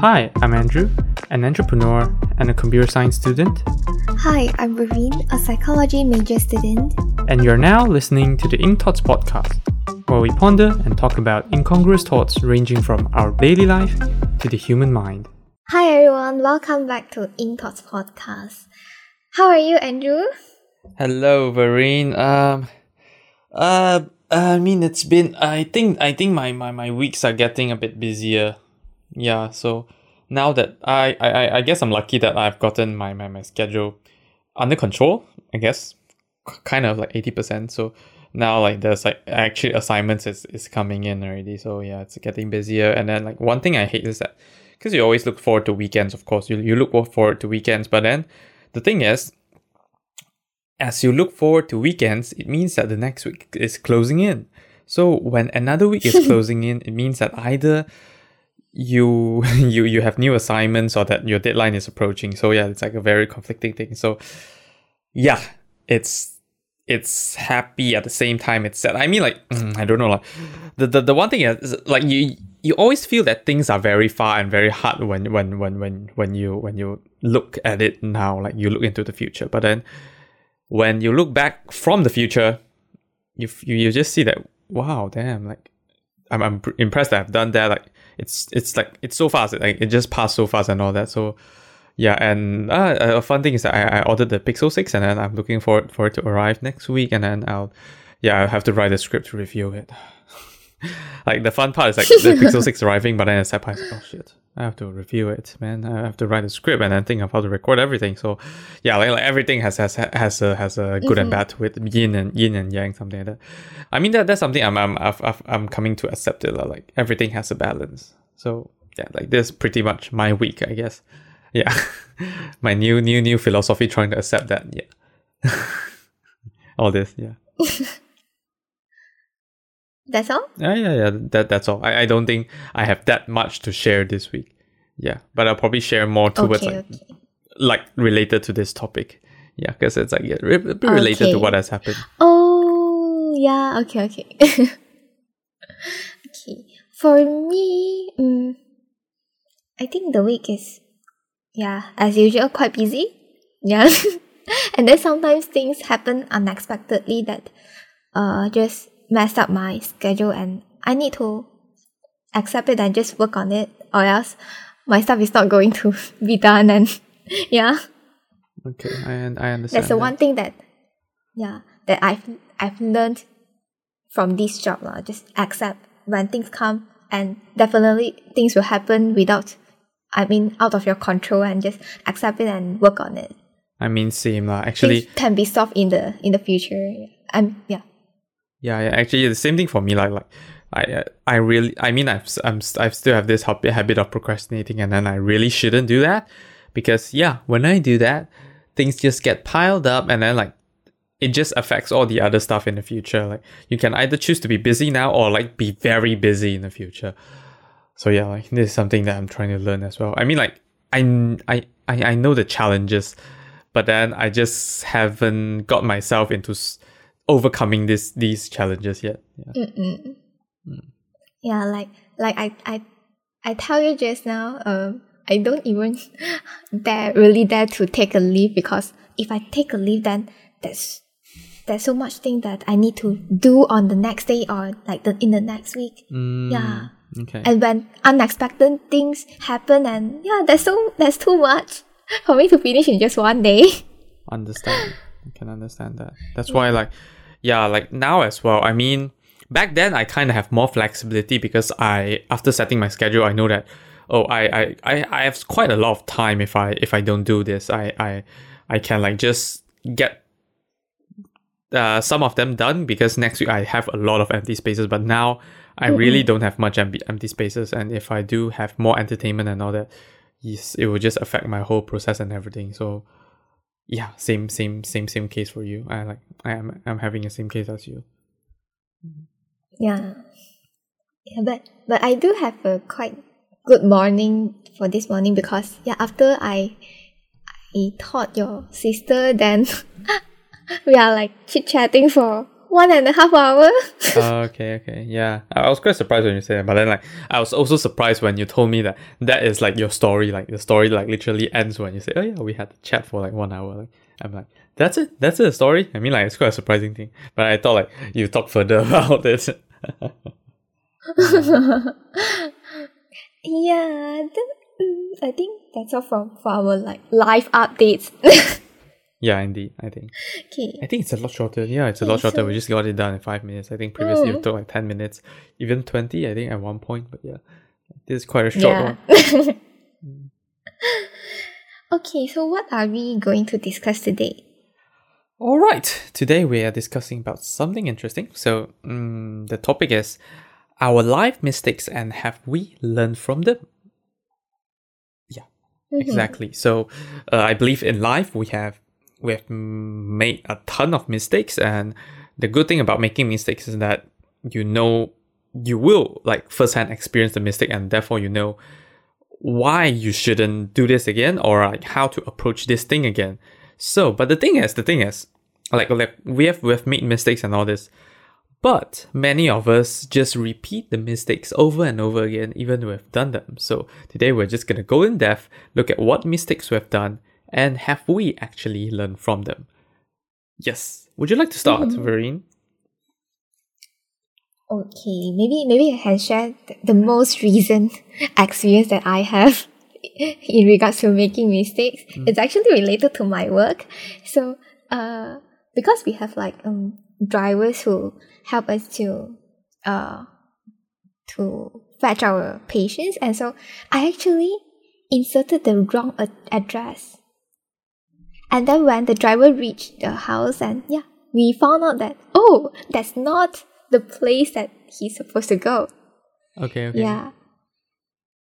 Hi, I'm Andrew, an entrepreneur and a computer science student, Hi, I'm Raveen, a psychology major student. and you're now listening to the Ink Thoughts podcast, where we ponder and talk about incongruous thoughts ranging from our daily life to the human mind. Hi everyone, welcome back to Ink Thoughts Podcast. How are you, Andrew? Hello, Vareen. Um, uh, I mean, it's been. I think. I think my, my, my weeks are getting a bit busier. Yeah. So now that I, I, I guess I'm lucky that I've gotten my, my, my schedule under control. I guess, kind of like eighty percent. So now like there's like actually assignments is is coming in already. So yeah, it's getting busier. And then like one thing I hate is that because you always look forward to weekends. Of course, you you look forward to weekends, but then the thing is as you look forward to weekends, it means that the next week is closing in. So when another week is closing in, it means that either you you you have new assignments or that your deadline is approaching. So yeah, it's like a very conflicting thing. So yeah, it's it's happy at the same time it's sad. I mean like I don't know like the, the the one thing is like you you always feel that things are very far and very hard when when when when when you when you look at it now like you look into the future. But then when you look back from the future, you you, you just see that wow, damn, like I'm I'm impressed that I've done that. Like it's it's like it's so fast, like it just passed so fast and all that. So yeah, and uh, a fun thing is that I, I ordered the Pixel Six, and then I'm looking forward for it to arrive next week, and then I'll yeah I'll have to write a script to review it. like the fun part is like the Pixel Six arriving, but then it's like oh shit. I have to review it, man. I have to write a script and then think of how to record everything. So, yeah, like, like everything has has has a has a good and mm-hmm. bad with yin and yin and yang, something like that. I mean that that's something I'm I'm I've, I'm coming to accept it. Like everything has a balance. So yeah, like this is pretty much my week, I guess. Yeah, my new new new philosophy trying to accept that. Yeah, all this. Yeah. That's all? Yeah, yeah, yeah. That that's all. I, I don't think I have that much to share this week. Yeah, but I'll probably share more towards okay, like okay. like related to this topic. Yeah, because it's like yeah, re- bit related to what has happened. Oh, yeah, okay, okay. okay. For me, mm, I think the week is, yeah, as usual, quite busy. Yeah. and then sometimes things happen unexpectedly that uh, just messed up my schedule and I need to accept it and just work on it or else my stuff is not going to be done and yeah. Okay, I I understand. That's the that. one thing that, yeah, that I've I've learned from this job lah. Just accept when things come, and definitely things will happen without, I mean, out of your control, and just accept it and work on it. I mean, same lah. Actually, things can be solved in the in the future. And yeah, yeah, yeah. Actually, the same thing for me. Like, like I, I really, I mean, I've, I'm, s- I still have this habit, habit of procrastinating, and then I really shouldn't do that because, yeah, when I do that, things just get piled up, and then like it just affects all the other stuff in the future. Like, you can either choose to be busy now or like be very busy in the future. So yeah, like this is something that I'm trying to learn as well. I mean, like I, I, I, I know the challenges, but then I just haven't got myself into overcoming this these challenges yet. Yeah. yeah, like like I I I tell you just now, um, I don't even dare really dare to take a leave because if I take a leave, then there's there's so much thing that I need to do on the next day or like the in the next week. Mm, Yeah. Okay. And when unexpected things happen, and yeah, there's so there's too much for me to finish in just one day. understand. I can understand that. That's why, like, yeah, like now as well. I mean, back then I kind of have more flexibility because I, after setting my schedule, I know that, oh, I, I, I, I have quite a lot of time if I, if I don't do this. I, I, I can like just get uh, some of them done because next week I have a lot of empty spaces. But now I really don't have much empty empty spaces, and if I do have more entertainment and all that, yes, it will just affect my whole process and everything. So yeah, same same same same case for you. I like I am I'm having the same case as you. Yeah. Yeah, but but I do have a quite good morning for this morning because yeah, after I I taught your sister, then we are like chit chatting for one and a half hour. Oh, okay, okay, yeah. I was quite surprised when you said that, but then like I was also surprised when you told me that that is like your story. Like the story like literally ends when you say, "Oh yeah, we had to chat for like one hour." Like I'm like, that's it, that's it, the story. I mean, like it's quite a surprising thing, but I thought like you talk further about it. yeah, then, mm, I think that's all from for our like live updates. Yeah, indeed. I think. okay. I think it's a lot shorter. Yeah, it's a lot shorter. so- we just got it done in five minutes. I think previously it took like ten minutes, even twenty. I think at one point, but yeah, this is quite a short Yeah. one. okay, so what are we going to discuss today? All right, today we are discussing about something interesting. So, mm the topic is our life mistakes and have we learned from them? Yeah, exactly. So, uh, I believe in life we have we have made a ton of mistakes, and the good thing about making mistakes is that you know you will like firsthand experience the mistake, and therefore you know why you shouldn't do this again or like how to approach this thing again. So, but the thing is, the thing is, like like we have we have made mistakes and all this, but many of us just repeat the mistakes over and over again, even we've done them. So today we're just gonna go in depth, look at what mistakes we've done, and have we actually learned from them. Yes. Would you like to start, Vereen? Okay, maybe maybe I can share the most recent experience that I have in regards to making mistakes. It's actually related to my work. So, uh, because we have like um drivers who help us to uh to fetch our patients, and so I actually inserted the wrong a- address. And then when the driver reached the house, and yeah, we found out that oh, that's not the place that he's supposed to go. Okay, okay. Yeah.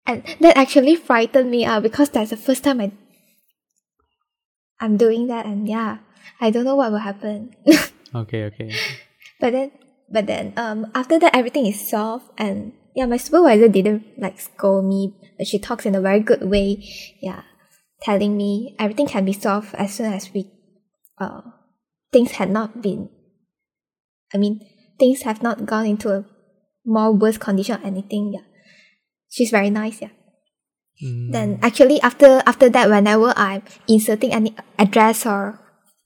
And that actually frightened me out because that's the first time I I'm doing that and yeah, I don't know what will happen. Okay, okay. but then but then um after that everything is solved and yeah, my supervisor didn't like scold me, but she talks in a very good way. Yeah. Telling me everything can be solved as soon as we uh things had not been I mean things have not gone into a more worse condition or anything, yeah. She's very nice, yeah. Mm, Then actually after after that whenever I'm inserting any address or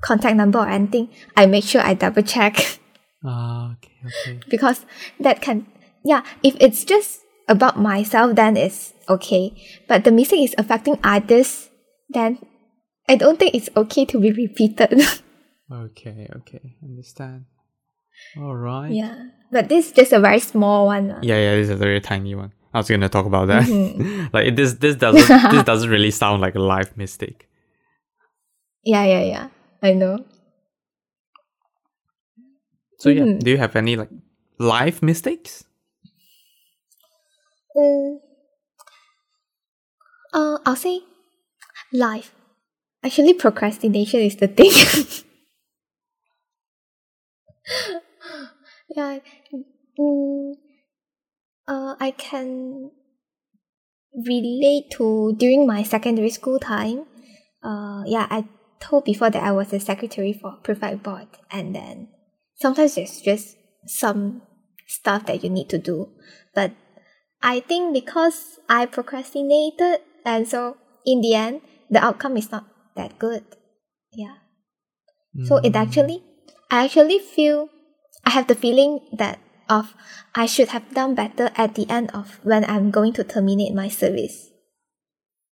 contact number or anything, I make sure I double check Ah, okay, okay. because that can yeah, if it's just about myself then it's okay. But the mistake is affecting others, then I don't think it's okay to be repeated. Okay, okay. Understand. All right. yeah. But this is just a very small one. lah. Yeah, yeah, this is a very tiny one. I was gonna talk about that. Mm-hmm. like this, this doesn't, this doesn't really sound like a life mistake. Yeah, yeah, yeah. I know. So yeah, Mhm. do you have any like life mistakes? Mm. Uh, I'll say life. Actually, procrastination is the thing. yeah. Mm, uh, I can relate to during my secondary school time. Uh, yeah, I told before that I was a secretary for prefect board, and then sometimes there's just some stuff that you need to do, but I think because I procrastinated, and so in the end, the outcome is not that good. Yeah. So it actually, I actually feel, I have the feeling that of I should have done better at the end of when I'm going to terminate my service.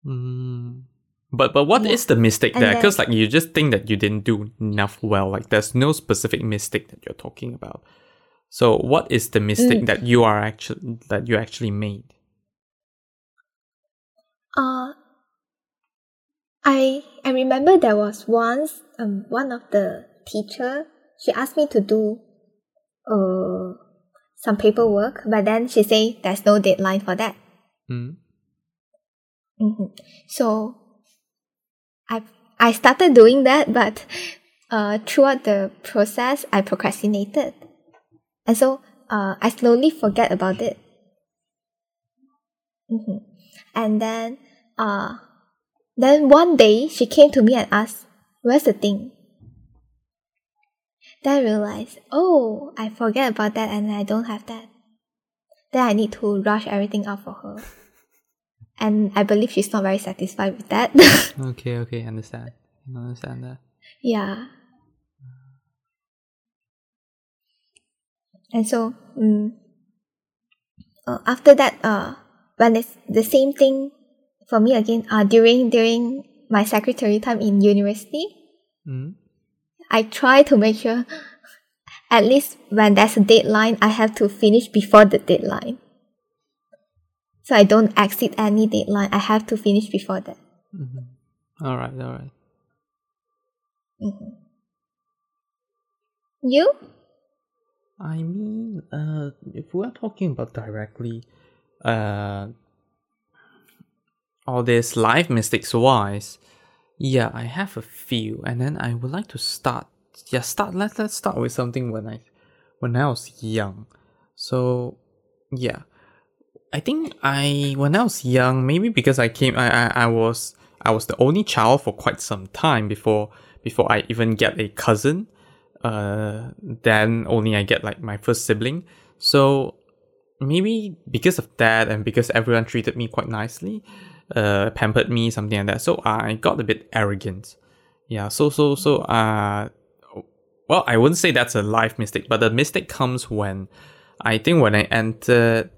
Mm. But but what is Yeah. the mistake And there? Because like you just think that you didn't do enough well. Like there's no specific mistake that you're talking about. So what is the mistake Mm. that you are actually that you actually made? Uh, I I remember there was once um one of the teacher she asked me to do uh some paperwork, but then she say there's no deadline for that. Mm. hmm So I I started doing that, but uh, throughout the process, I procrastinated, and so uh, I slowly forget about it. hmm And then uh, then one day she came to me and asked, "Where's the thing?" Then I realized, oh, I forget about that and I don't have that. Then I need to rush everything out for her. and I believe she's not very satisfied with that. okay, okay, understand. Understand that. yeah. And so, mm, uh, after that, uh, when it's the same thing for me again, uh, during during my secretary time in university, Mm. I try to make sure at least when there's a deadline, I have to finish before the deadline. So I don't exceed any deadline. I have to finish before that. Mm-hmm. All right, all right. Mhm. You? I mean, uh, if we're talking about directly, uh, all this life mistakes wise, yeah, I have a few, and then I would like to start. Yeah, start. Let's let's start with something when I, when I was young. So, yeah, I think I when I was young, maybe because I came, I I, I was I was the only child for quite some time before before I even get a cousin uh, then only I get like my first sibling. So maybe because of that and because everyone treated me quite nicely, uh, pampered me, something like that. So I got a bit arrogant. Yeah. So so so uh, well, I wouldn't say that's a life mistake, but the mistake comes when I think when I entered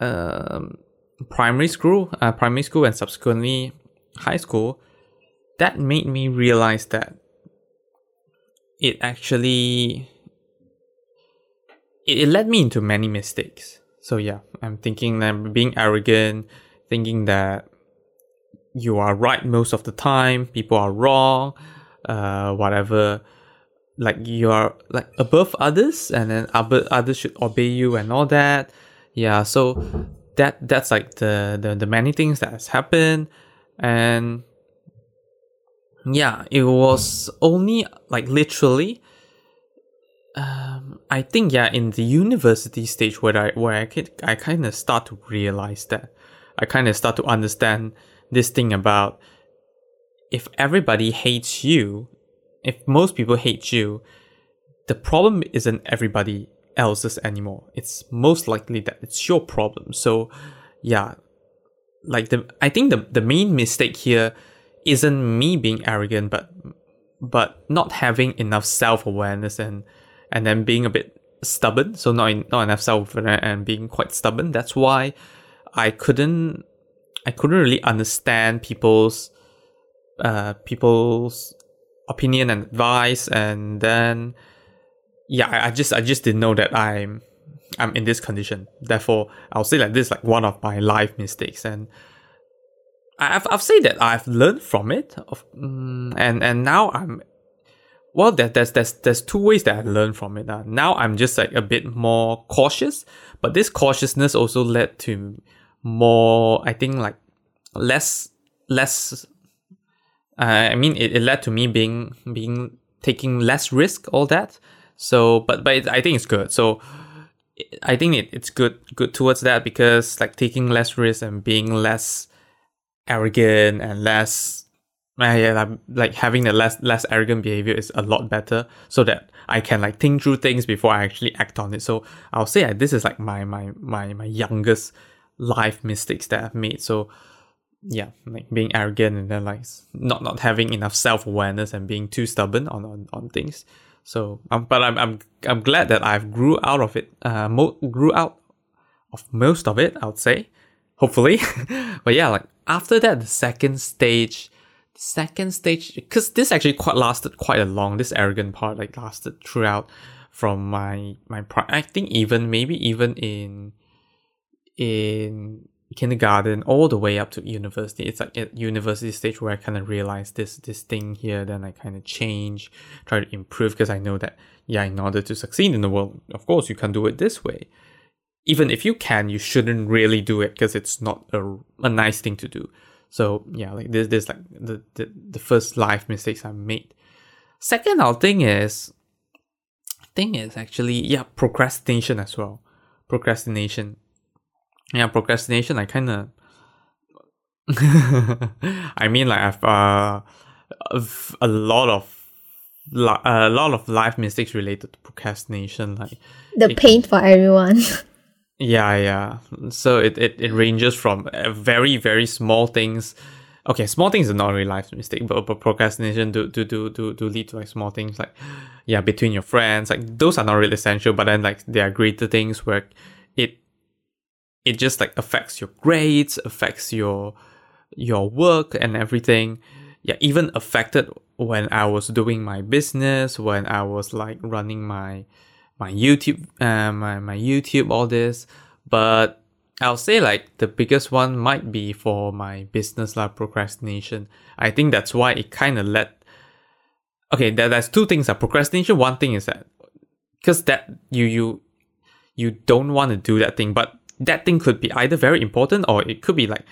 um primary school, uh, primary school, and subsequently high school, that made me realize that it actually it, it led me into many mistakes. So yeah, I'm thinking that being arrogant, thinking that you are right most of the time, people are wrong, uh, whatever. Like you are like above others, and then other others should obey you and all that. Yeah, so that that's like the the, the many things that has happened, and yeah, it was only like literally. Um, I think yeah, in the university stage where I where I could, I kind of start to realize that I kind of start to understand this thing about if everybody hates you, if most people hate you, the problem isn't everybody else's anymore. It's most likely that it's your problem. So, yeah, like the I think the the main mistake here isn't me being arrogant, but but not having enough self awareness and and then being a bit stubborn. So not not enough self and being quite stubborn. That's why I couldn't I couldn't really understand people's uh people's opinion and advice, and then yeah, I, I just I just didn't know that I'm I'm in this condition. Therefore, I'll say like this like one of my life mistakes and. I've I've said that I've learned from it, of, mm, and and now I'm, well, there, there's there's there's two ways that I learned from it. Uh. Now I'm just like a bit more cautious, but this cautiousness also led to more, I think, like less less. Uh, I mean, it, it led to me being being taking less risk, all that. So, but but it, I think it's good. So. I think it, it's good good towards that because like taking less risk and being less arrogant and less uh, yeah, like having the less less arrogant behavior is a lot better so that I can like think through things before I actually act on it. So I'll say like, this is like my my my my youngest life mistakes that I've made. So yeah, like being arrogant and then like not not having enough self awareness and being too stubborn on on, on things. So um, but I'm I'm I'm glad that I've grew out of it. Uh, mo- grew out of most of it. I would say, hopefully. but yeah, like after that, the second stage, second stage, because this actually quite lasted quite a long. This arrogant part like lasted throughout from my my. Pri- I think even maybe even in in kindergarten all the way up to university. It's like at university stage where I kind of realized this this thing here. Then I kind of change, try to improve because I know that yeah, in order to succeed in the world, of course you can do it this way even if you can, you shouldn't really do it because it's not a, a nice thing to do. So yeah, like this, this like the, the the first life mistakes I made. Second, our thing is, thing is actually yeah, procrastination as well. Procrastination, yeah, procrastination. I kind of, I mean, like I've uh, a lot of a lot of life mistakes related to procrastination. Like The It- pain for everyone. yeah, yeah. So it, it, it ranges from uh, very, very small things. Okay, small things are not really life mistake, but, but procrastination do, do, do, do, do lead to like small things like, yeah, between your friends. Like those are not really essential, but then like there are greater things where it, it just like affects your grades, affects your, your work and everything. Yeah, even affected when I was doing my business, when I was like running my, my YouTube, uh, my, my YouTube, all this. But I'll say like the biggest one might be for my business like procrastination. I think that's why it kind of led. Okay, there, there's two things. Uh, procrastination. One thing is that because that you you you don't want to do that thing, but that thing could be either very important or it could be like,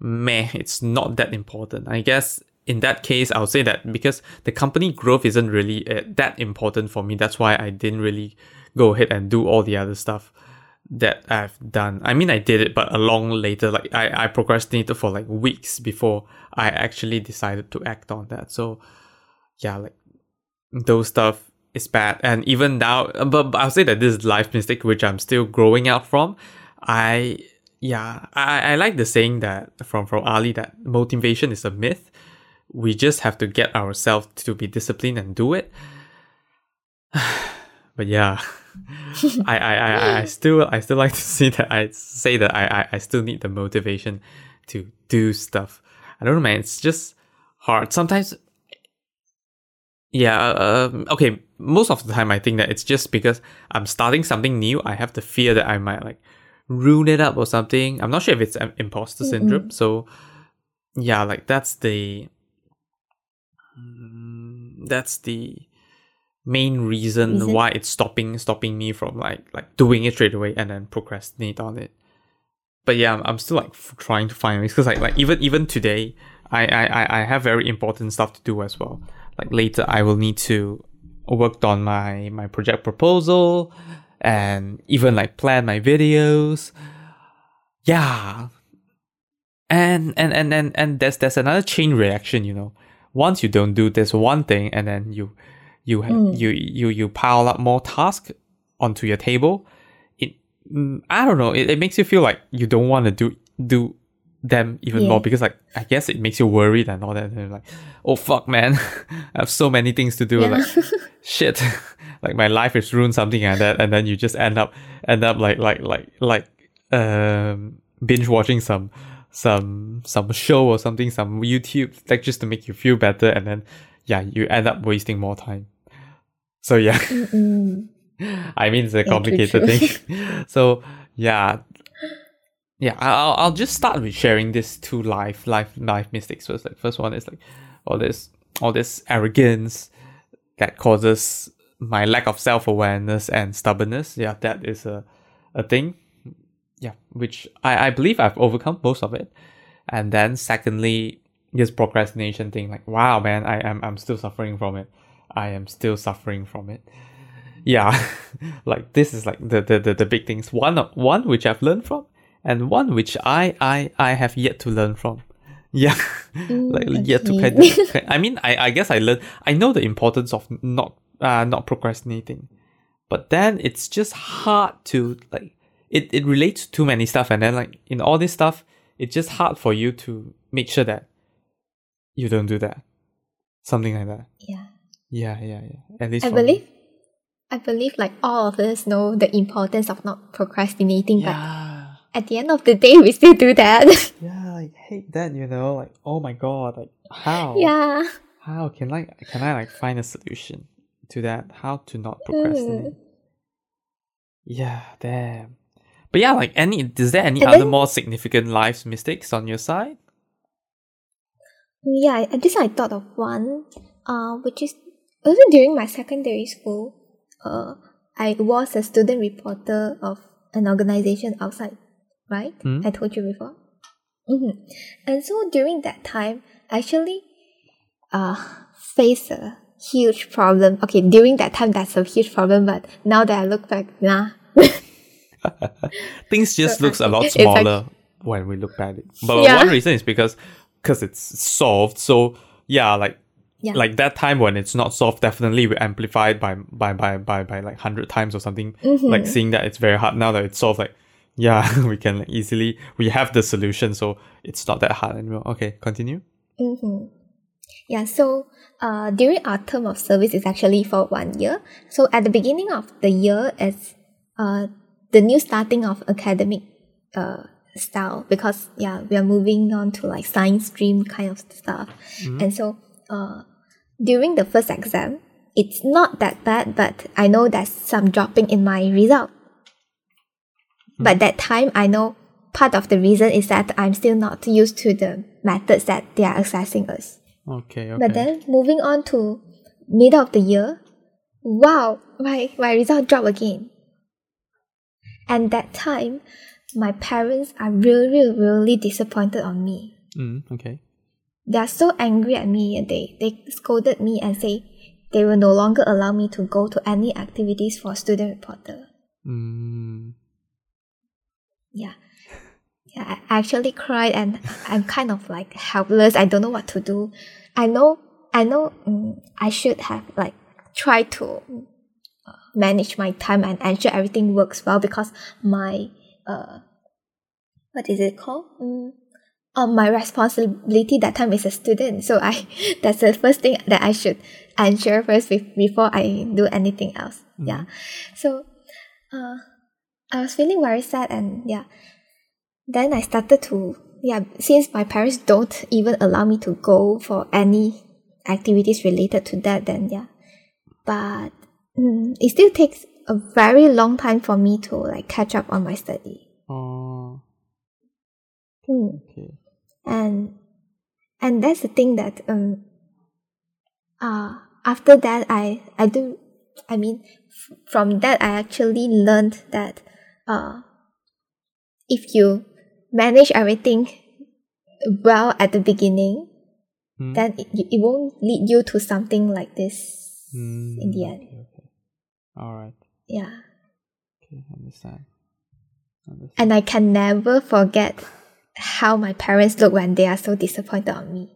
meh, it's not that important. I guess in that case, I'll say that because the company growth isn't really uh, that important for me. That's why I didn't really go ahead and do all the other stuff that I've done. I mean, I did it, but a long later. Like I, I procrastinated for like weeks before I actually decided to act on that. So, yeah, like those stuff is bad. And even now, but, but I'll say that this is life mistake which I'm still growing out from. I yeah, I, I like the saying that from from Ali that motivation is a myth. We just have to get ourselves to be disciplined and do it. but yeah. I, I, I, I still I still like to see that I say that I, I, I still need the motivation to do stuff. I don't know, man. It's just hard. Sometimes, yeah. Um, okay. Most of the time, I think that it's just because I'm starting something new. I have the fear that I might like ruin it up or something. I'm not sure if it's um, imposter syndrome. So, yeah, like that's the Mm, that's the main reason, why it's stopping stopping me from like like doing it straight away and then procrastinate on it. But yeah, I'm, I'm still like f- trying to find ways because like like even even today, I, I I I have very important stuff to do as well. Like later, I will need to work on my my project proposal and even like plan my videos. Yeah, and and and and and there's there's another chain reaction, you know. Once you don't do this one thing, and then you you ha- Mm. you you you pile up more tasks onto your table. It mm, I don't know. It, it makes you feel like you don't want to do do them even Yeah. more because like I guess it makes you worried and all that. And like, oh fuck, man, I have so many things to do. Yeah. Like shit, like my life is ruined, something like that. And then you just end up end up like like like like um binge watching some some some show or something, some YouTube like just to make you feel better, and then yeah, you end up wasting more time. So yeah. I mean it's a complicated thing. so yeah, yeah, I'll I'll just start with sharing this two life life life mistakes first. Like first one is like all this all this arrogance that causes my lack of self awareness and stubbornness. Yeah, that is a a thing. Yeah, which I I believe I've overcome most of it. And then secondly, this procrastination thing. Like wow, man, I am I'm still suffering from it. I am still suffering from it. Yeah, like this is like the the the, the big things. One of- one which I've learned from, and one which I I I have yet to learn from. Yeah, like yet to kind of. I mean, I I guess I learned. I know the importance of not uh not procrastinating, but then it's just hard to like. It it relates to too many stuff, and then like in all this stuff, it's just hard for you to make sure that you don't do that. Something like that. Yeah. Yeah, yeah, yeah. At least I for me. believe I believe like all of us know the importance of not procrastinating, but at the end of the day we still do that. Yeah, I hate that, you know, like oh my god, like how? yeah. How can I can I like find a solution to that? How to not mm. procrastinate? Yeah, damn. But yeah, like any is there any And other then- more significant life mistakes on your side? Yeah, I- this I thought of one, uh, which is also during my secondary school. Uh, I was a student reporter of an organization outside, right? Hmm. I told you before. hmm And so during that time, I actually, uh, faced a huge problem. Okay, during that time, that's a huge problem, but now that I look back, nah. Things just So, looks a lot it's like- smaller when we look at it. But Yeah. one reason is because because it's solved. So yeah, like Yeah. like that time when it's not solved, definitely we amplified by by by by by like hundred times or something. Like seeing that it's very hard now that it's solved, like yeah, we can like, easily we have the solution, so it's not that hard anymore. Okay, continue. Mm-hmm. Yeah, so uh, during our term of service is actually for one year. So at the beginning of the year it's uh, the new starting of academic uh, style because yeah we are moving on to like science stream kind of stuff, and so uh, during the first exam it's not that bad, but I know there's some dropping in my result. But that time I know part of the reason is that I'm still not used to the methods that they are assessing us. Okay, okay. But then moving on to middle of the year, wow, my, my result dropped again. And that time, my parents are really, really really disappointed on me. mm, okay. They are so angry at me and they, they scolded me and say they will no longer allow me to go to any activities for student reporter. Mm, Yeah. Yeah, I actually cried and I'm kind of like helpless. I don't know what to do. I know, I know, mm, I should have like tried to manage my time and ensure everything works well because my, uh, what is it called? Mm, oh, my responsibility that time is a student. So I, that's the first thing that I should ensure first be- before I do anything else. Yeah. So, uh, I was feeling very sad and yeah. Then I started to yeah, since my parents don't even allow me to go for any activities related to that, then yeah. But mm, it still takes a very long time for me to like catch up on my study. oh, Mm. okay. and and that's the thing that um uh after that i i do i mean f- from that i actually learned that uh if you manage everything well at the beginning Hmm. then it, it won't lead you to something like this Mm, in the end Okay, okay. All right. yeah Okay, understand. Understand. and i can never forget how my parents look when they are so disappointed on me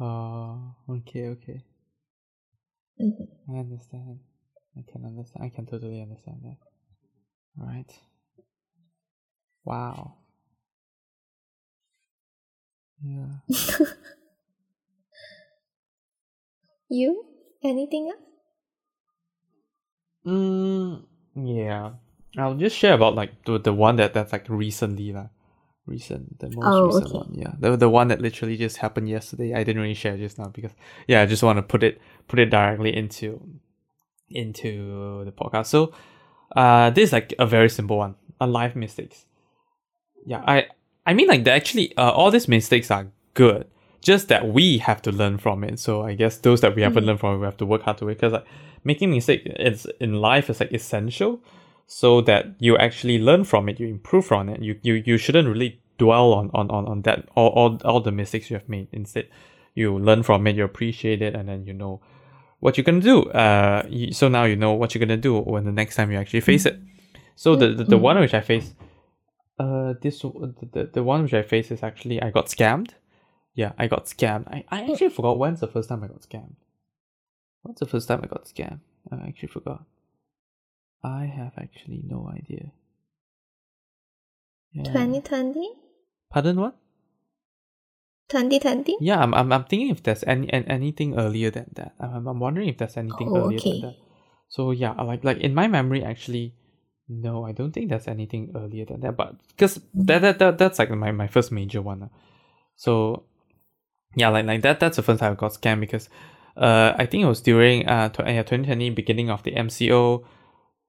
Oh, okay, okay. Mhm. I understand. I can understand. I can totally understand that. All right. Wow. Yeah. you anything else Mm, yeah. I'll just share about like the the one that that's like recently lah. Recent, the most Oh, recent okay. one. Yeah, the the one that literally just happened yesterday. I didn't really share just now because yeah, I just want to put it put it directly into into the podcast. So, uh, this is like a very simple one. A life mistakes. Yeah, I I mean like the actually uh, all these mistakes are good. Just that we have to learn from it. So I guess those that we haven't learned from it, we have to work hard to it. Because like making mistake is in life is like essential, so that you actually learn from it, you improve from it. You you, you shouldn't really dwell on on on, on that all, all all the mistakes you have made. Instead, you learn from it, you appreciate it, and then you know what you're gonna do. Uh, you, so now you know what you're gonna do when the next time you actually face it. So the the, the one which I faced, uh, this the, the the one which I faced is actually I got scammed. Yeah, I got scammed. I, I actually forgot when's the first time I got scammed. When's the first time I got scammed? I actually forgot. I have actually no idea. Yeah. 2020 Pardon what? 2020 Yeah, I'm, I'm, I'm thinking if there's any an, anything earlier than that. I'm, I'm wondering if there's anything Oh, earlier okay. than that. So yeah, like like in my memory, actually, no, I don't think there's anything earlier than that. But because that, that that that's like my, my first major one. ah. So yeah, like like that that's the first time I got scammed because uh I think it was during uh tw- yeah, 2020 beginning of the MCO.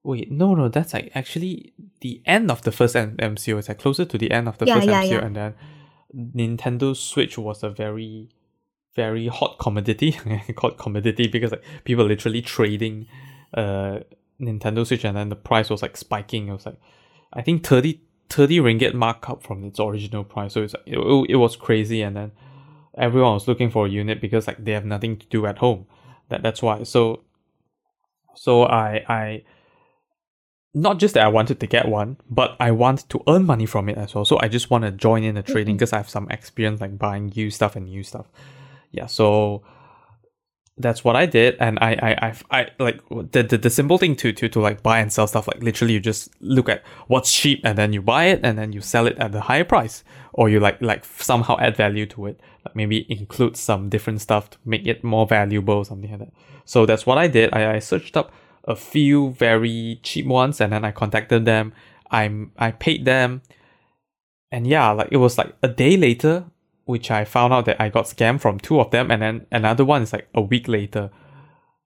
Wait, no, no, that's like actually the end of the first M- MCO. It's like closer to the end of the Yeah, first yeah, MCO, yeah. and then Nintendo Switch was a very, very hot commodity. called commodity because like people literally trading, uh, Nintendo Switch, and then the price was like spiking. It was like, I think 30, 30 ringgit markup from its original price. So it's like, it, it was crazy, and then everyone was looking for a unit because like they have nothing to do at home. That that's why. So, so I I not just that I wanted to get one, but I want to earn money from it as well. So I just want to join in the trading mm-hmm. because I have some experience like buying used stuff and new stuff. Yeah, so that's what I did, and I, I, I, I like the, the the simple thing to to to like buy and sell stuff. Like literally, you just look at what's cheap, and then you buy it, and then you sell it at the higher price, or you like like somehow add value to it. Like maybe include some different stuff to make it more valuable, something like that. So that's what I did. I, I searched up a few very cheap ones, and then I contacted them. I'm I paid them, and yeah, like it was like a day later, which I found out that I got scammed from two of them, and then another one is like a week later.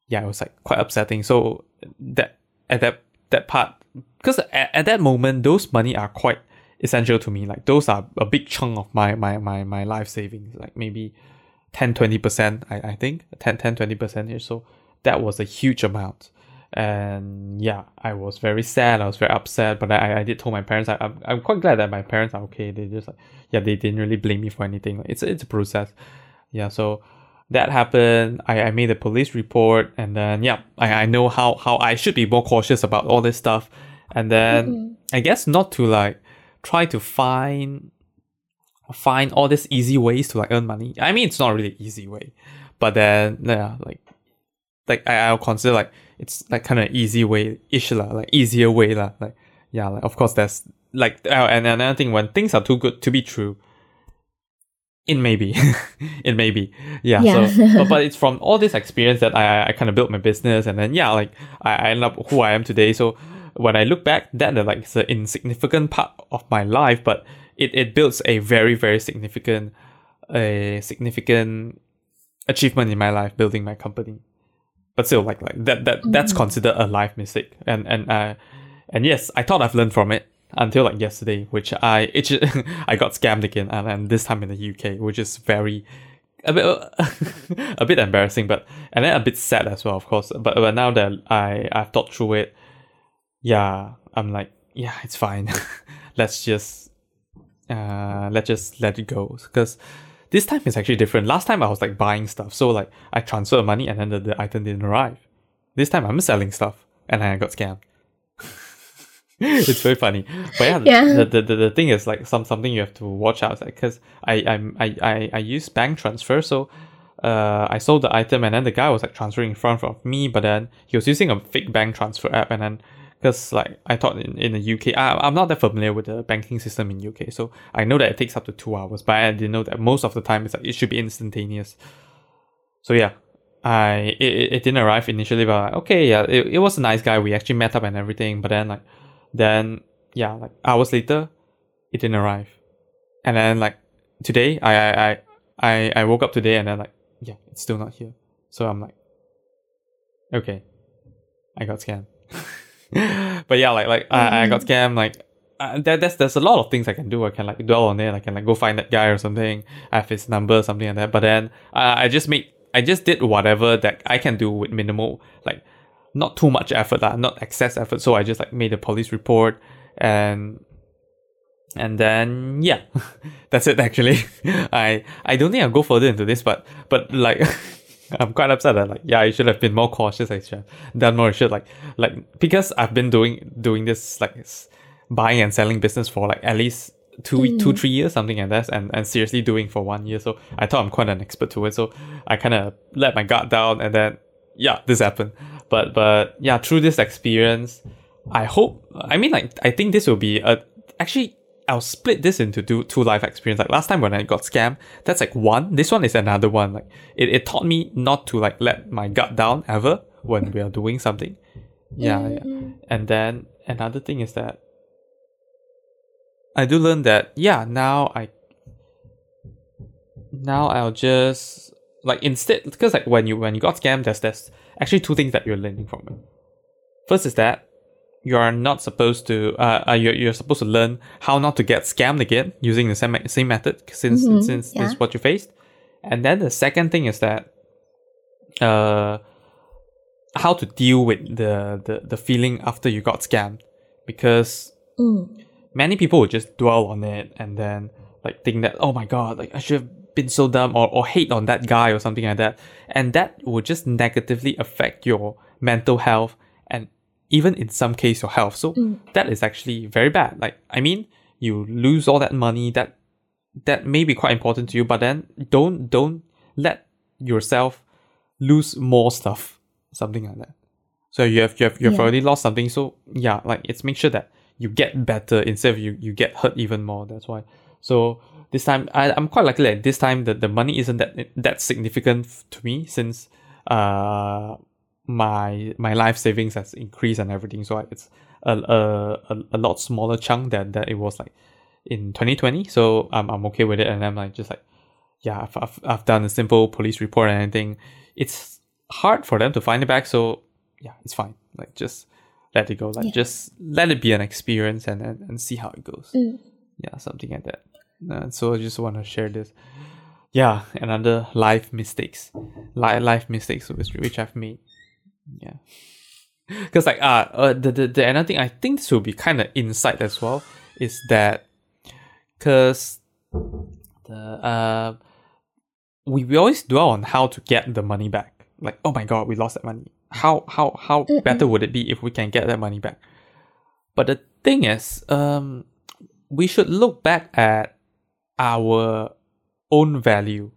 Yeah, it was like quite upsetting. So that at that that part, because at, at that moment, those money are quite essential to me. Like those are a big chunk of my my my, my life savings, like maybe 10 20%, I, I think 10 10 20% here. So that was a huge amount and yeah i was very sad. I was very upset but i, I did tell my parents. I, I'm, I'm quite glad that my parents are okay. They just like yeah they didn't really blame me for anything. It's, it's a process. Yeah so that happened. I, I made a police report and then yeah I, I know how, how i should be more cautious about all this stuff. And then mm-hmm. i guess not to like try to find find all these easy ways to like earn money. I mean it's not really easy way but then yeah like like I, I'll consider like it's like kind of easy way ish like easier way lah. Like yeah, like of course there's like uh, and another thing when things are too good to be true, it may be, it may be yeah. yeah. So but, but it's from all this experience that I I kind of built my business and then yeah like I, I end up who I am today. So when I look back, that like it's an insignificant part of my life, but it, it builds a very very significant a significant achievement in my life building my company but still like like that that mm-hmm. that's considered a life mistake and and uh and yes i thought i've learned from it until like yesterday which i it i got scammed again and, and this time in the uk which is very a bit a bit embarrassing but and then a bit sad as well of course. But, but now that i i've thought through it yeah i'm like yeah it's fine. Let's just uh let's just let it go because this time is actually different. Last time I was like buying stuff, so like I transfer money and then the, the item didn't arrive. This time I'm selling stuff and I got scammed. it's very funny, but yeah, yeah. The, the, the, the thing is like some something you have to watch out because I I'm, I I I use bank transfer, so uh, I sold the item and then the guy was like transferring in front of me, but then he was using a fake bank transfer app and then because like I thought in, in the UK, I, I'm not that familiar with the banking system in UK, so I know that it takes up to two hours, but I didn't know that most of the time it's like it should be instantaneous. So yeah, I it, it didn't arrive initially, but okay, yeah, it, it was a nice guy. We actually met up and everything, but then like then yeah, like hours later, it didn't arrive, and then like today, I I I I woke up today and then like yeah, it's still not here. So I'm like, okay, I got scammed. but yeah, like like mm-hmm. I, I got mm-hmm. scammed. Like uh, there, there's there's a lot of things I can do. I can like dwell on it. I can like go find that guy or something. I have his number, something like that. But then uh, I just made I just did whatever that I can do with minimal like not too much effort lah, not excess effort. So I just like made a police report and and then yeah, that's it actually. I I don't think I'll go further into this, but but like I'm quite upset that like yeah, I should have been more cautious. I should have done more. shit. like like because I've been doing doing this like buying and selling business for like at least two mm. two three years something like that, and and seriously doing for one year. So I thought I'm quite an expert to it. So I kind of let my guard down, and then yeah, this happened. But but yeah, through this experience, I hope. I mean, like I think this will be a actually I'll split this into two, two life experience. Like last time when I got scammed, that's like one. This one is another one. Like it, it taught me not to like let my gut down ever when we are doing something. Yeah, mm-hmm. yeah. And then another thing is that I do learn that yeah, now I now I'll just like instead because like when you when you got scammed, there's there's actually two things that you're learning from it. First is that you are not supposed to uh, uh you're, you're supposed to learn how not to get scammed again using the same same method since mm-hmm, since yeah. this is what you faced and then the second thing is that uh how to deal with the the, the feeling after you got scammed because mm. many people would just dwell on it and then like think that oh my god like i should have been so dumb or, or hate on that guy or something like that and that would just negatively affect your mental health even in some case your health. So mm. that is actually very bad. Like I mean, you lose all that money that that may be quite important to you, but then don't don't let yourself lose more stuff, something like that. So you have you have you've Yeah. already lost something. So yeah, like it's make sure that you get better instead of you you get hurt even more. That's why. So this time I I'm quite lucky that this time the, the money isn't that that significant to me since uh my my life savings has increased and everything. So it's a a, a, a lot smaller chunk than that it was like in 2020. So I'm I'm okay with it, and I'm like just like yeah, I've, I've, I've done a simple police report and anything. It's hard for them to find it back, so yeah, it's fine. Like just let it go. Like Yeah. just let it be an experience and, and, and see how it goes. Mm. Yeah, something like that. Uh, so I just want to share this. Yeah, another life mistakes, life life mistakes which, which I've made. Yeah, because like uh, uh the, the the another thing I think this will be kind of insight as well is that because the uh we, we always dwell on how to get the money back. Like, oh my god, we lost that money. How how how Mm-mm. better would it be if we can get that money back? But the thing is, um, we should look back at our own value,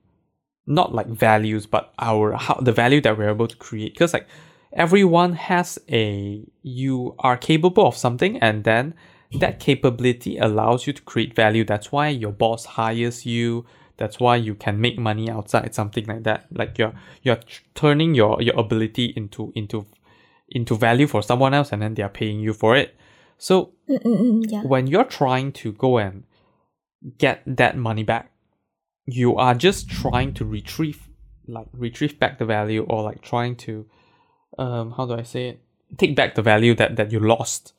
not like values, but our how the value that we're able to create. Because like everyone has a you are capable of something, and then that capability allows you to create value. That's why your boss hires you. That's why you can make money outside, something like that. Like you're you're turning your your ability into into into value for someone else, and then they are paying you for it. So yeah. when you're trying to go and get that money back, you are just trying to retrieve, like retrieve back the value, or like trying to, um, how do I say it? Take back the value that that you lost.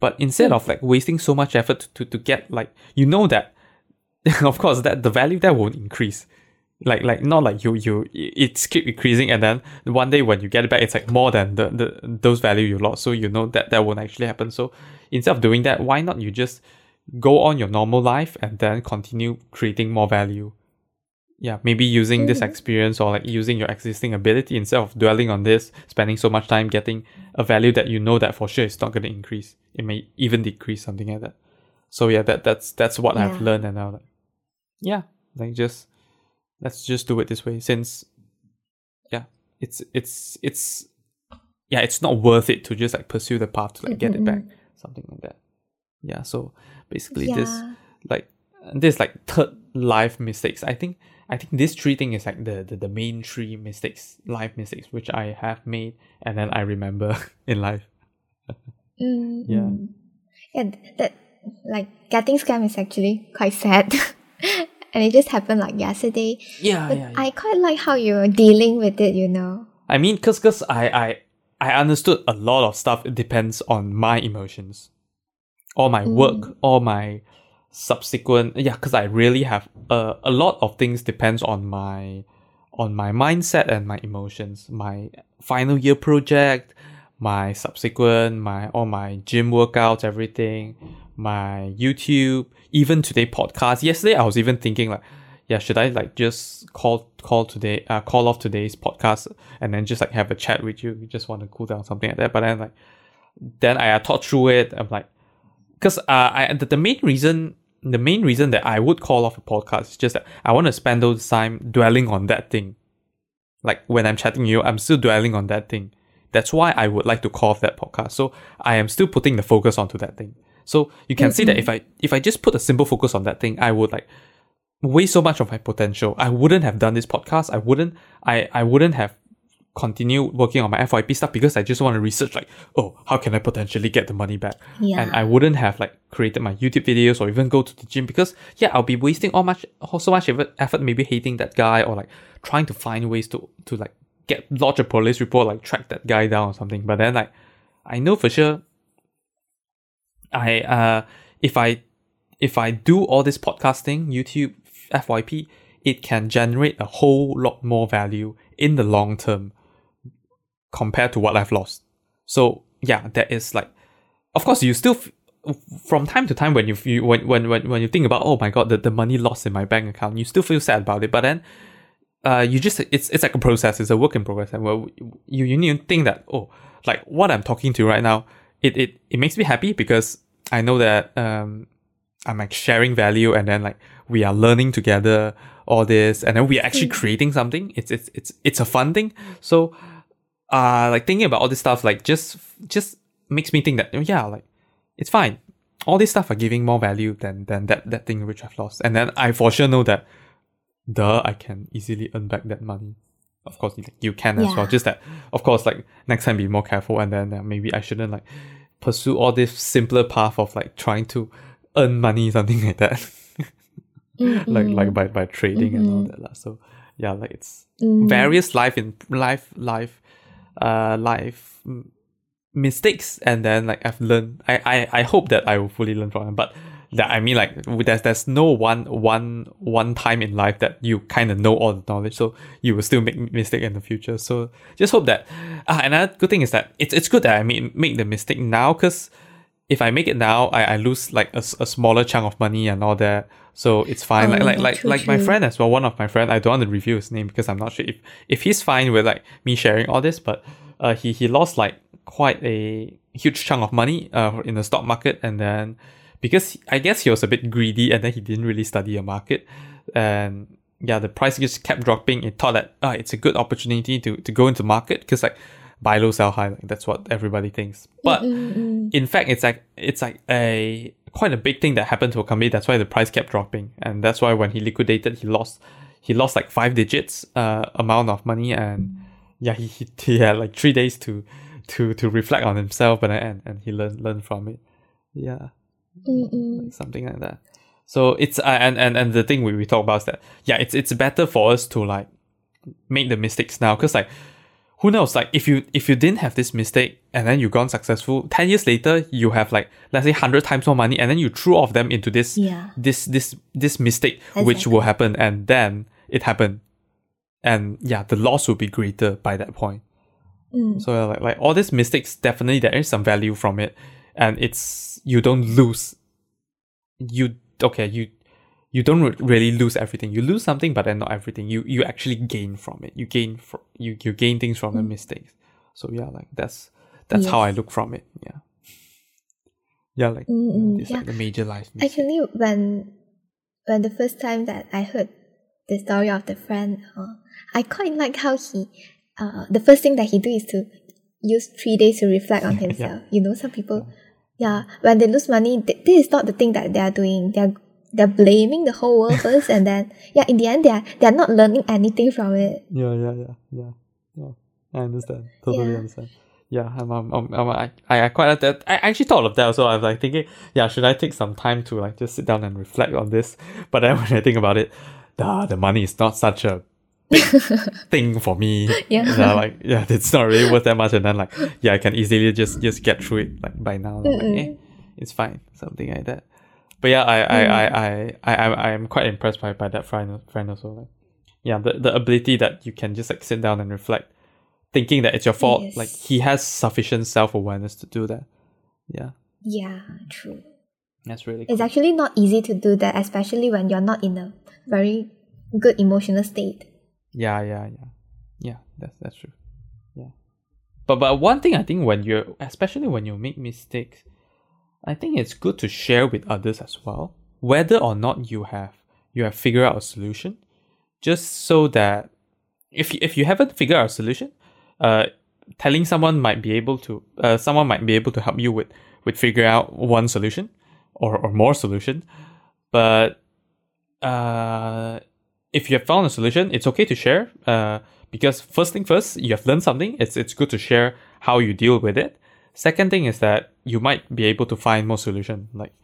But instead of like wasting so much effort to to get like you know that, of course that the value that won't increase. Like like not like you you it's keep increasing and then one day when you get it back it's like more than the, the those value you lost so you know that that won't actually happen so instead of doing that, why not you just go on your normal life and then continue creating more value? Yeah, maybe using this Mm. experience or like using your existing ability instead of dwelling on this, spending so much time getting a value that you know that for sure is not going to increase. It may even decrease, something like that. So yeah, that that's that's what I've learned, and now like, yeah, like just let's just do it this way since, yeah, it's it's it's yeah, it's not worth it to just like pursue the path to like get it back, something like that. Yeah, so basically this like this like third life mistakes. I think I think this three thing is like the, the the main three mistakes, life mistakes, which I have made and then I remember in life. Mm, Yeah. mm. Yeah, that like getting scammed is actually quite sad. and it just happened like yesterday. Yeah, But yeah, yeah. I quite like how you're dealing with it, you know. I mean, cause, cause I, I, I understood a lot of stuff. It depends on my emotions, or my work, or my subsequent. Yeah, cause I really have a a lot of things depends on my, on my mindset and my emotions. My final year project, my subsequent, my all my gym workouts, everything, my YouTube, even today podcast. Yesterday I was even thinking like yeah, should I like just call call today uh call off today's podcast and then just like have a chat with you? We just want to cool down something like that. But then like then I uh, thought through it. I'm like, because uh, I the, the main reason the main reason that I would call off a podcast is just that I want to spend those time dwelling on that thing. Like when I'm chatting you, I'm still dwelling on that thing. That's why I would like to call off that podcast. So I am still putting the focus onto that thing. So you can see that if mm-hmm. I if I just put a simple focus on that thing, I would like waste so much of my potential. I wouldn't have done this podcast. I wouldn't I, I wouldn't have continued working on my FYP stuff because I just want to research like, oh, how can I potentially get the money back? Yeah. And I wouldn't have like created my YouTube videos or even go to the gym because yeah, I'll be wasting all much so much effort, effort maybe hating that guy or like trying to find ways to to like get lodge a police report, like track that guy down or something. But then like I know for sure I uh if I if I do all this podcasting, YouTube, FYP, it can generate a whole lot more value in the long term compared to what I've lost. So yeah, that is like, of course, you still f- from time to time when you, you when, when when when you think about oh my god the, the money lost in my bank account, you still feel sad about it. But then, uh, you just it's it's like a process. It's a work in progress, and well, you you need to think that oh like what I'm talking to right now, it it it makes me happy because I know that um I'm like sharing value and then like we are learning together all this and then we're actually creating something. It's it's it's it's a fun thing. So uh like thinking about all this stuff like just just makes me think that oh, yeah, like it's fine. All this stuff are giving more value than than that that thing which I've lost. And then I for sure know that duh, I can easily earn back that money. Of course, you can as Yeah. well. Just that, of course, like next time be more careful, and then uh, maybe I shouldn't like pursue all this simpler path of like trying to earn money, something like that, Mm, like like by by trading and all Mhm. that. So yeah, like it's mm. various life in life life, uh, life mistakes, and then like I've learned. I I I hope that I will fully learn from them, but. That I mean, like there's there's no one one one time in life that you kind of know all the knowledge, so you will still make mistake in the future. So just hope that. Uh, another good thing is that it's it's good that I make make the mistake now, because if I make it now, I, I lose like a, a smaller chunk of money and all that. So it's fine. like Oh, like like true, like my true. friend as well. One of my friend, I don't want to reveal his name because I'm not sure if if he's fine with like me sharing all this. But uh, he he lost like quite a huge chunk of money uh in the stock market, and then because I guess he was a bit greedy, and then he didn't really study a market, and yeah, the price just kept dropping. It thought that ah, it's a good opportunity to to go into market because like buy low, sell high. Like that's what everybody thinks. But Mm, mm. in fact, it's like it's like a quite a big thing that happened to a company. That's why the price kept dropping, and that's why when he liquidated, he lost he lost like five digits uh amount of money, and yeah, he he, he had like three days to to to reflect on himself, and and and he learned learned from it. Yeah, Mm, mm. something like that. So it's uh, and and and the thing we, we talk about is that yeah, it's it's better for us to like make the mistakes now because like who knows like if you if you didn't have this mistake and then you gone successful 10 years later you have like let's say 100 times more money and then you threw off them into this Yeah. this this this mistake which will happen and then it happened. And yeah the loss will be greater by that point. Mm. so like like all these mistakes definitely there is some value from it. And it's you don't lose. You okay you you don't re- really lose everything. You lose something but then not everything. You you actually gain from it. You gain fr- you you gain things from the mistakes. So yeah like that's that's how i look from it. Yeah. Yeah like Mm, mm, it's yeah. like the major life mistake. Actually, when when the first time that I heard the story of the friend, uh, I quite like how he, uh, the first thing that he do is to use three days to reflect on himself. You know, some people, yeah, when they lose money, th- this is not the thing that they are doing. They're they're blaming the whole world first, and then yeah, in the end, they are they are not learning anything from it. Yeah, yeah, yeah, yeah, yeah. I understand. Totally Yeah. understand. Yeah, I'm, I'm, I'm, I'm I, I quite like that. I actually thought of that also. I was like thinking, yeah, should I take some time to like just sit down and reflect on this? But then when I think about it, the the money is not such a big thing for me. Yeah. Like, yeah, it's not really worth that much. And then like, yeah, I can easily just just get through it like by now. Like, eh, it's fine, something like that. But yeah, I I, I, mm. I, I, I, I'm quite impressed by, by that friend friend also. Like, yeah, the, the ability that you can just like sit down and reflect, thinking that it's your fault. Yes. Like he has sufficient self awareness to do that. Yeah, Yeah, true. that's really It's actually not easy to do that, especially when you're not in a very good emotional state. Yeah, yeah, yeah, yeah. That's that's true. Yeah, but but one thing I think when you're especially when you make mistakes, I think it's good to share with others as well, whether or not you have you have figured out a solution, just so that if if you haven't figured out a solution, uh, telling someone might be able to uh, someone might be able to help you with with figure out one solution or or more solution, but uh, if you have found a solution, it's okay to share. Uh, because first thing first, you have learned something. It's it's good to share how you deal with it. Second thing is that you might be able to find more solution. Like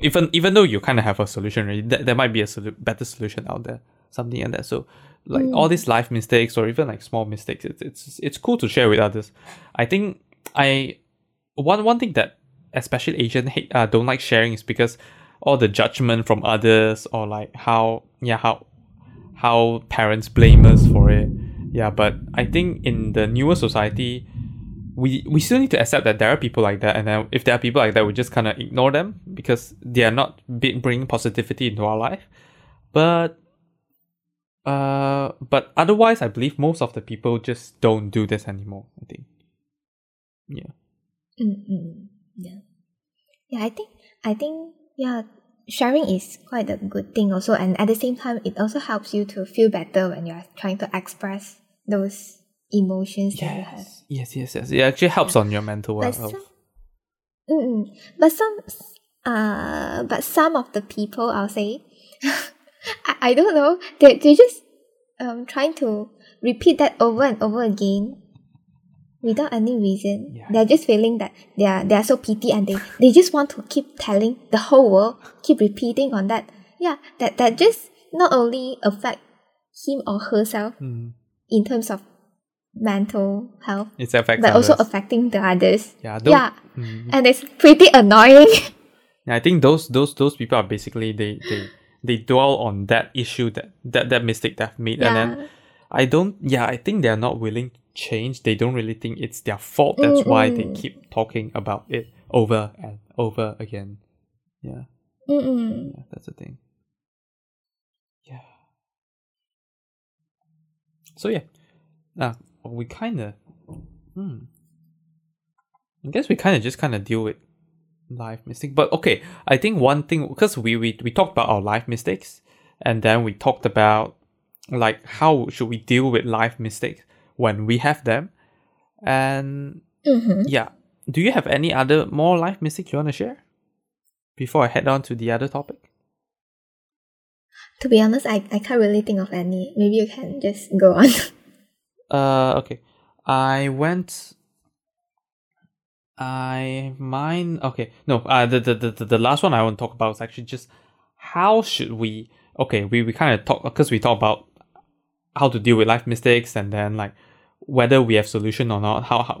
even even though you kind of have a solution already, there, there might be a solu- better solution out there. Something like that. So like all these life mistakes or even like small mistakes, it's it's it's cool to share with others. I think I one one thing that especially Asian hate uh, don't like sharing is because all the judgment from others or like how yeah how how parents blame us for it. Yeah, but I think in the newer society, we we still need to accept that there are people like that, and then if there are people like that, we just kind of ignore them because they are not bringing positivity into our life. But uh, but otherwise, I believe most of the people just don't do this anymore. I think. Yeah. Mm-mm. Yeah. Yeah, I think I think yeah, sharing is quite a good thing also and at the same time it also helps you to feel better when you're trying to express those emotions that you have. Yes, yes, yes, yes. It actually helps on your mental But health. some, mm, but some, uh, but some of the people, I'll say, I, I don't know, they they just um trying to repeat that over and over again, without any reason. Yeah. They're just feeling that they are they are so pity and they they just want to keep telling the whole world, keep repeating on that. Yeah, that that just not only affect him or herself Mm. in terms of mental health, It's affects but also affecting the others. yeah, those, Yeah, Mm. and it's pretty annoying. Yeah, I think those those those people are basically they they they dwell on that issue that that that mistake they've made, and then I don't. Yeah, I think they're not willing to change. They don't really think it's their fault. That's why they keep talking about it over and over again. Yeah, Mm-mm. yeah, that's the thing. Yeah. So yeah, uh, we kind of, hmm. I guess we kind of just kind of deal with life mistake. But okay, I think one thing because we, we we talked about our life mistakes, and then we talked about like how should we deal with life mistakes when we have them, and Mm-hmm. yeah, do you have any other more life mistakes you want to share before I head on to the other topic? To be honest, I, I can't really think of any. Maybe you can just go on. Uh, okay. I went. I mine. Okay, no. Uh, the the the, the- last one I want to talk about is actually just how should we. Okay, we we kind of talk because we talk about how to deal with life mistakes and then like whether we have solution or not. How how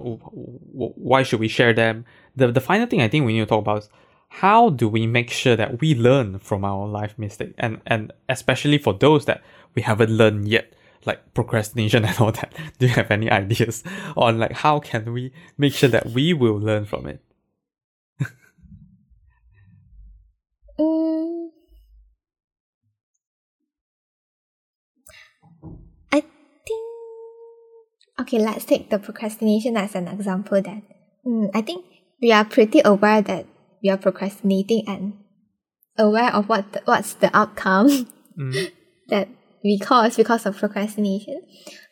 why should we share them? The the final thing I think we need to talk about is how do we make sure that we learn from our life mistake and and especially for those that we haven't learned yet like procrastination and all that do you have any ideas on like how can we make sure that we will learn from it Mm. I think. Okay, let's take the procrastination as an example then. Mm, I think we are pretty aware that we are procrastinating and aware of what the, what's the outcome Mm. that we cause because of procrastination.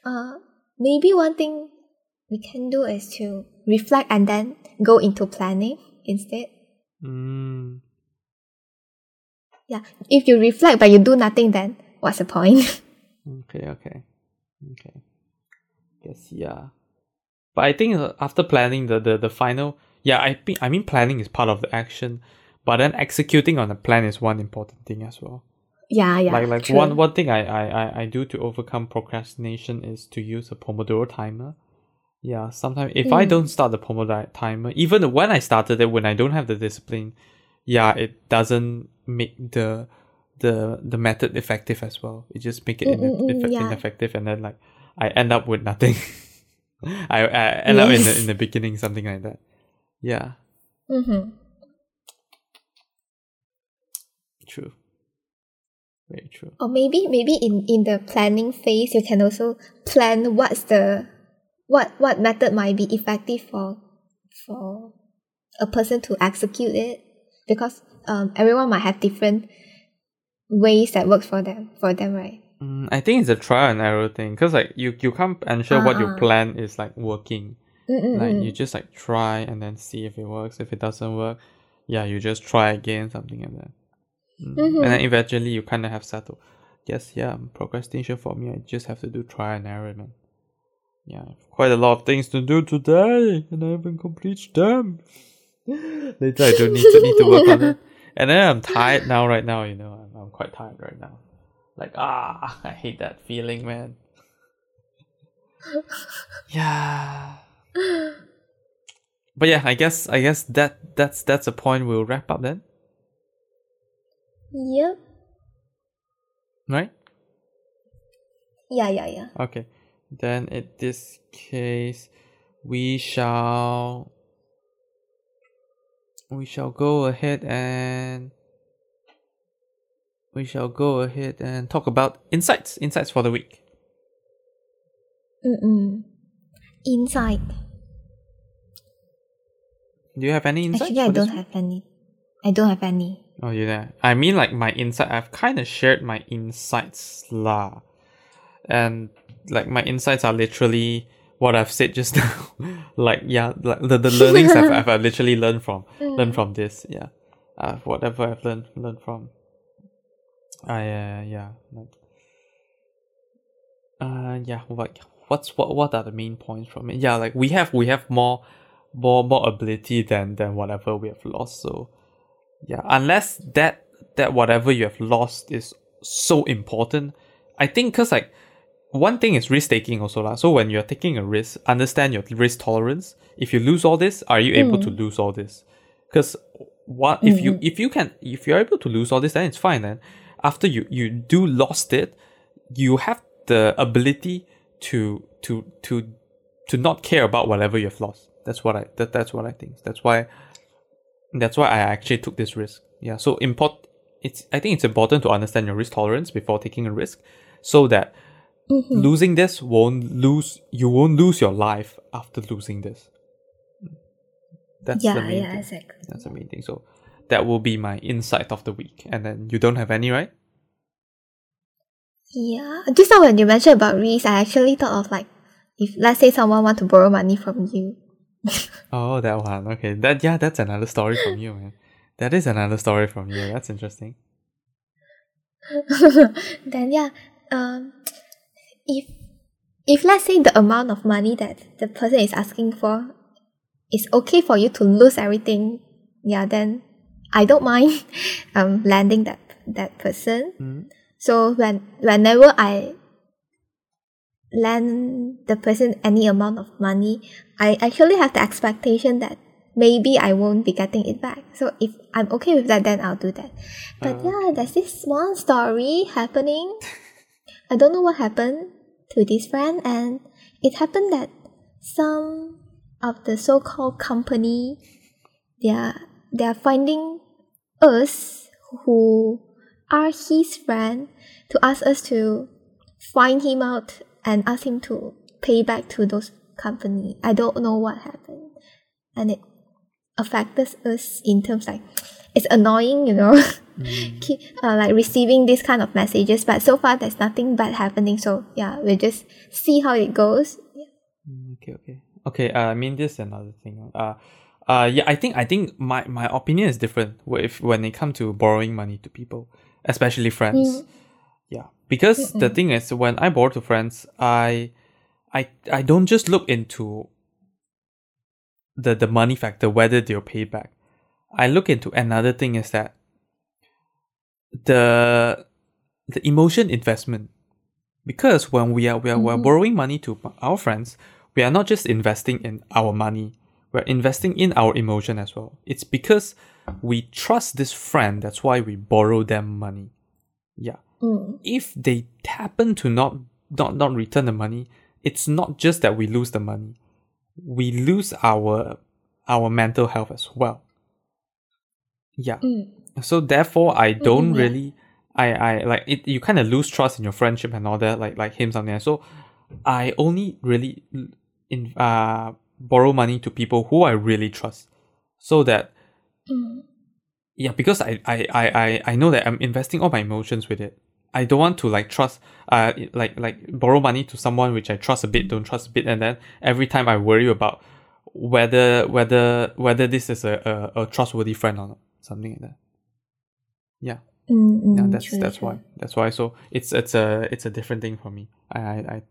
Uh, maybe one thing we can do is to reflect and then go into planning instead. Mm. Yeah, if you reflect but you do nothing, then what's the point? okay okay okay guess yeah but i think uh, after planning the the, the final yeah i think i mean planning is part of the action but then executing on the plan is one important thing as well yeah, yeah. like like true. one one thing I, I I I do to overcome procrastination is to use a Pomodoro timer. Yeah, sometimes if I Mm. don't start the Pomodoro timer, even when I started it, when I don't have the discipline, yeah, it doesn't make the the the method effective as well. It just make it Mm, mm, mm, yeah. ineffective, and then like I end up with nothing. I, I end up in the in the beginning something like that. Yeah, Mm-hmm. true. Very true. Or maybe maybe in, in the planning phase you can also plan what's the what what method might be effective for for a person to execute it because um everyone might have different ways that works for them for them right Mm, I think it's a trial and error thing because like you you can't ensure what your Ah. plan is like working. Mm-mm-mm. Like you just like try and then see if it works. If it doesn't work, yeah, you just try again, something like that. Mm. Mhm. And then eventually you kind of have settled. Yes, yeah, procrastination for me. I just have to do try and error, man. Yeah, quite a lot of things to do today, and I haven't completed them. Later, I don't need to need to work on it. And then I'm tired now. Right now, you know, I'm, I'm quite tired right now. Like ah, I hate that feeling, man. yeah. But yeah, I guess I guess that that's that's a point we'll wrap up then, yep right? yeah yeah yeah Okay. Then in this case, we shall we shall go ahead and we shall go ahead and talk about insights. Insights for the week. Mm-mm. inside Do you have any insights? actually I don't have any I don't have any Oh, yeah. I mean, like my insight. I've kind of shared my insights lah, and like my insights are literally what I've said just now. like yeah, like the, the learnings I've, I've literally learned from learned from this. Yeah, uh, whatever I've learned learned from. I uh, yeah like. Uh yeah, what what's what what are the main points from it? Yeah, like we have we have more more more ability than than whatever we have lost. So yeah, unless that that whatever you have lost is so important, I think because like one thing is risk taking also lah. So when you're taking a risk, understand your risk tolerance. If you lose all this, are you able to mm. lose all this? Because what if you mm-hmm. if you can if you're able to lose all this, then it's fine. Then after you you do lost it, you have the ability to to to to not care about whatever you've lost. That's what I that, that's what I think. That's why that's why I actually took this risk. Yeah. So import it's I think it's important to understand your risk tolerance before taking a risk so that mm-hmm. losing this won't lose you won't lose your life after losing this. That's the Yeah, main yeah, thing. exactly. That's the main thing. So that will be my insight of the week. And then you don't have any, right? Yeah. Just now when you mentioned about risk, I actually thought of like if let's say someone want to borrow money from you. Oh, that one. Okay. That yeah, that's another story from you, man. That is another story from you. That's interesting. then yeah, um, if if let's say the amount of money that the person is asking for is okay for you to lose everything, yeah, then I don't mind um lending that that person. Mm. So when whenever I lend the person any amount of money, I actually have the expectation that maybe I won't be getting it back. So if I'm okay with that, then I'll do that. But Oh, yeah, there's this small story happening. I don't know what happened to this friend, and it happened that some of the so-called company, they are they are finding us who are his friend to ask us to find him out and ask him to pay back to those company. I don't know what happened, and it affected us in terms like it's annoying, you know, keep uh, like receiving this kind of messages. But so far, there's nothing bad happening. So yeah, we'll just see how it goes. Mm, Okay, okay. Okay, uh, I mean this is another thing. Uh uh yeah, I think I think my, my opinion is different if when it comes to borrowing money to people, especially friends. Yeah. Because the thing is when I borrow to friends, I I I don't just look into the the money factor, whether they'll pay back. I look into another thing is that the the emotion investment. Because when we are we are, we are borrowing money to our friends, we are not just investing in our money, we're investing in our emotion as well. It's because we trust this friend, that's why we borrow them money. Yeah. Mm. If they happen to not not not return the money, it's not just that we lose the money. We lose our our mental health as well. Yeah. Mm. So therefore I don't Mm, yeah. really I, I like it you kind of lose trust in your friendship and all that, like like him something. So I only really in uh borrow money to people who I really trust. So that Mm. yeah, because I, I, I, I, I know that I'm investing all my emotions with it. I don't want to like trust uh like like borrow money to someone which I trust a bit, don't trust a bit, and then every time I worry about whether whether whether this is a, a, a trustworthy friend or not. Something like that. Yeah. Mm, mm, Yeah, that's true, that's true. why. That's why. So it's it's a it's a different thing for me. I I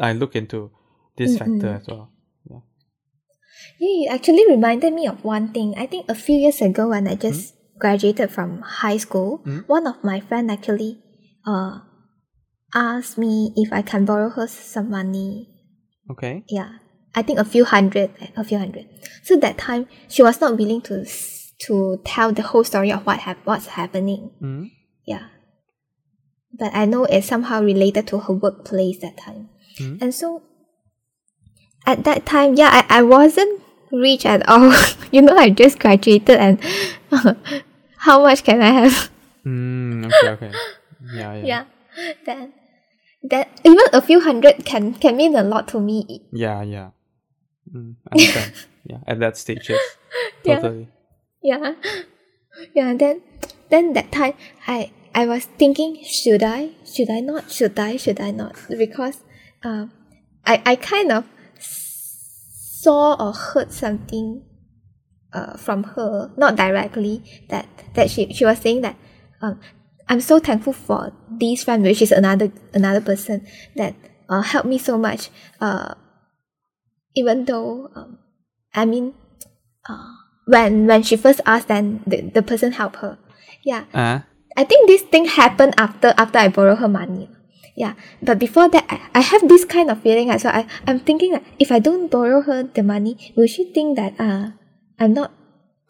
I, look into this factor Mm-mm. as well. Yeah. Yeah, you actually reminded me of one thing. I think a few years ago when I just graduated from high school, Mm. one of my friend actually uh asked me if I can borrow her some money. Okay. Yeah. I think a few hundred, a few hundred. So that time she was not willing to to tell the whole story of what hap- what's happening. Mm. Yeah. But I know it's somehow related to her workplace that time. Mm. And so at that time, yeah, I, I wasn't rich at all. you know, I just graduated and how much can I have? Mm, okay. Okay. Yeah. Yeah. Yeah. Then that even a few hundred can can mean a lot to me. Yeah, yeah. Mm, understand. yeah, at that stage, yes. Yeah. Totally. Yeah. Yeah, then then that time I I was thinking should I should I not should I should I not because um I I kind of saw or heard something uh, from her not directly that that she she was saying that um I'm so thankful for this friend which is another another person that uh, helped me so much uh even though um, I mean uh, when when she first asked then the, the person helped her yeah Uh, I think this thing happened after after I borrow her money. Yeah, but before that, I, I have this kind of feeling. So I I'm thinking that if I don't borrow her the money, will she think that uh I'm not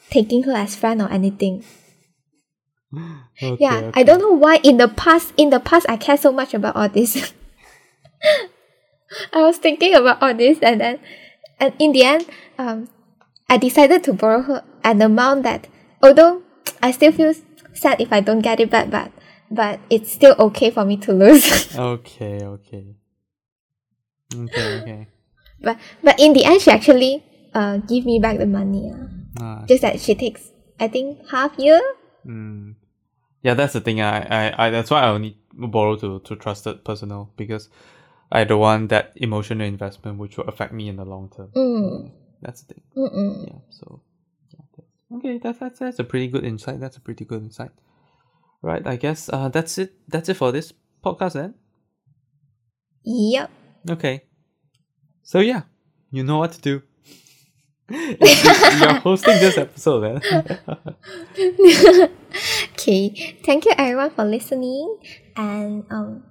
taking her as friend or anything? Okay, Yeah, okay. I don't know why in the past in the past I care so much about all this. I was thinking about all this and then and in the end, um I decided to borrow her an amount that although I still feel sad if I don't get it back but but it's still okay for me to lose. Okay, okay. Okay, okay. but but in the end she actually uh give me back the money. Uh. Ah, Just that she takes I think half year. mm. Yeah, that's the thing. I, I, I, that's why I only borrow to, to trusted personnel because I don't want that emotional investment which will affect me in the long term. Mm. That's the thing. Mm-mm. Yeah. So, yeah, okay, that's, that's that's a pretty good insight. That's a pretty good insight. Right. I guess uh, that's it. That's it for this podcast then. Yep. Okay. So yeah, you know what to do. You're hosting this episode, man. okay. Thank you everyone for listening and um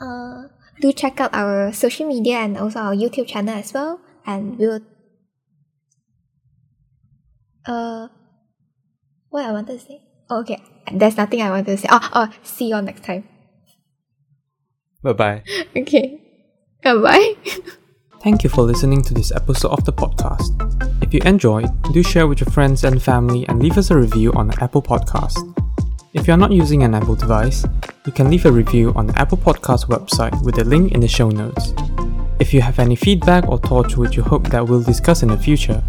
uh do check out our social media and also our YouTube channel as well. And we'll uh what I wanted to say? Oh, okay. There's nothing I wanted to say. Oh, oh see you all next time. bye bye. Okay. Bye bye. Thank you for listening to this episode of the podcast. If you enjoyed, do share with your friends and family and leave us a review on the Apple Podcast. If you're not using an Apple device, you can leave a review on the Apple Podcast website with a link in the show notes. If you have any feedback or thoughts which you hope that we'll discuss in the future,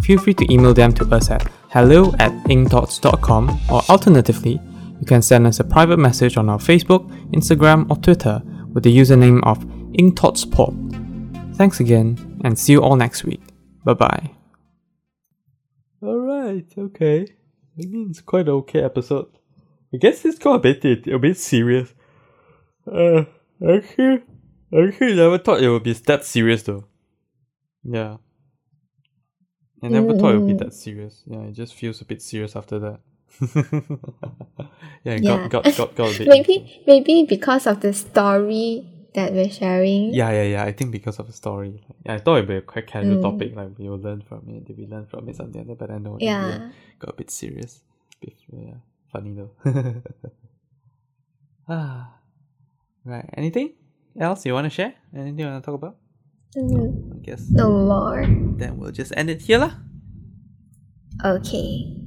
feel free to email them to us at hello at ingthoughts.com or alternatively, you can send us a private message on our Facebook, Instagram, or Twitter with the username of ingthoughtspod. Thanks again, and see you all next week. Bye bye. Alright, okay. I mean, it's quite an okay episode. I guess it's got a bit, a bit serious. Uh, actually, actually never thought it would be that serious though. Yeah. I never thought it would be that serious. Yeah, it just feels a bit serious after that. yeah, Yeah. got, got, got, got a bit. maybe maybe because of the story that we're sharing. Yeah, yeah, yeah. I think because of the story. Yeah, I thought it'd be a quite casual Mm. topic, like we will learn from it, did we learn from it, something like that, but I know Yeah. end got a bit serious. Yeah, funny though. ah, right. Anything else you want to share? Anything you want to talk about? Mm, I guess no more. then we'll just end it here lah. Okay.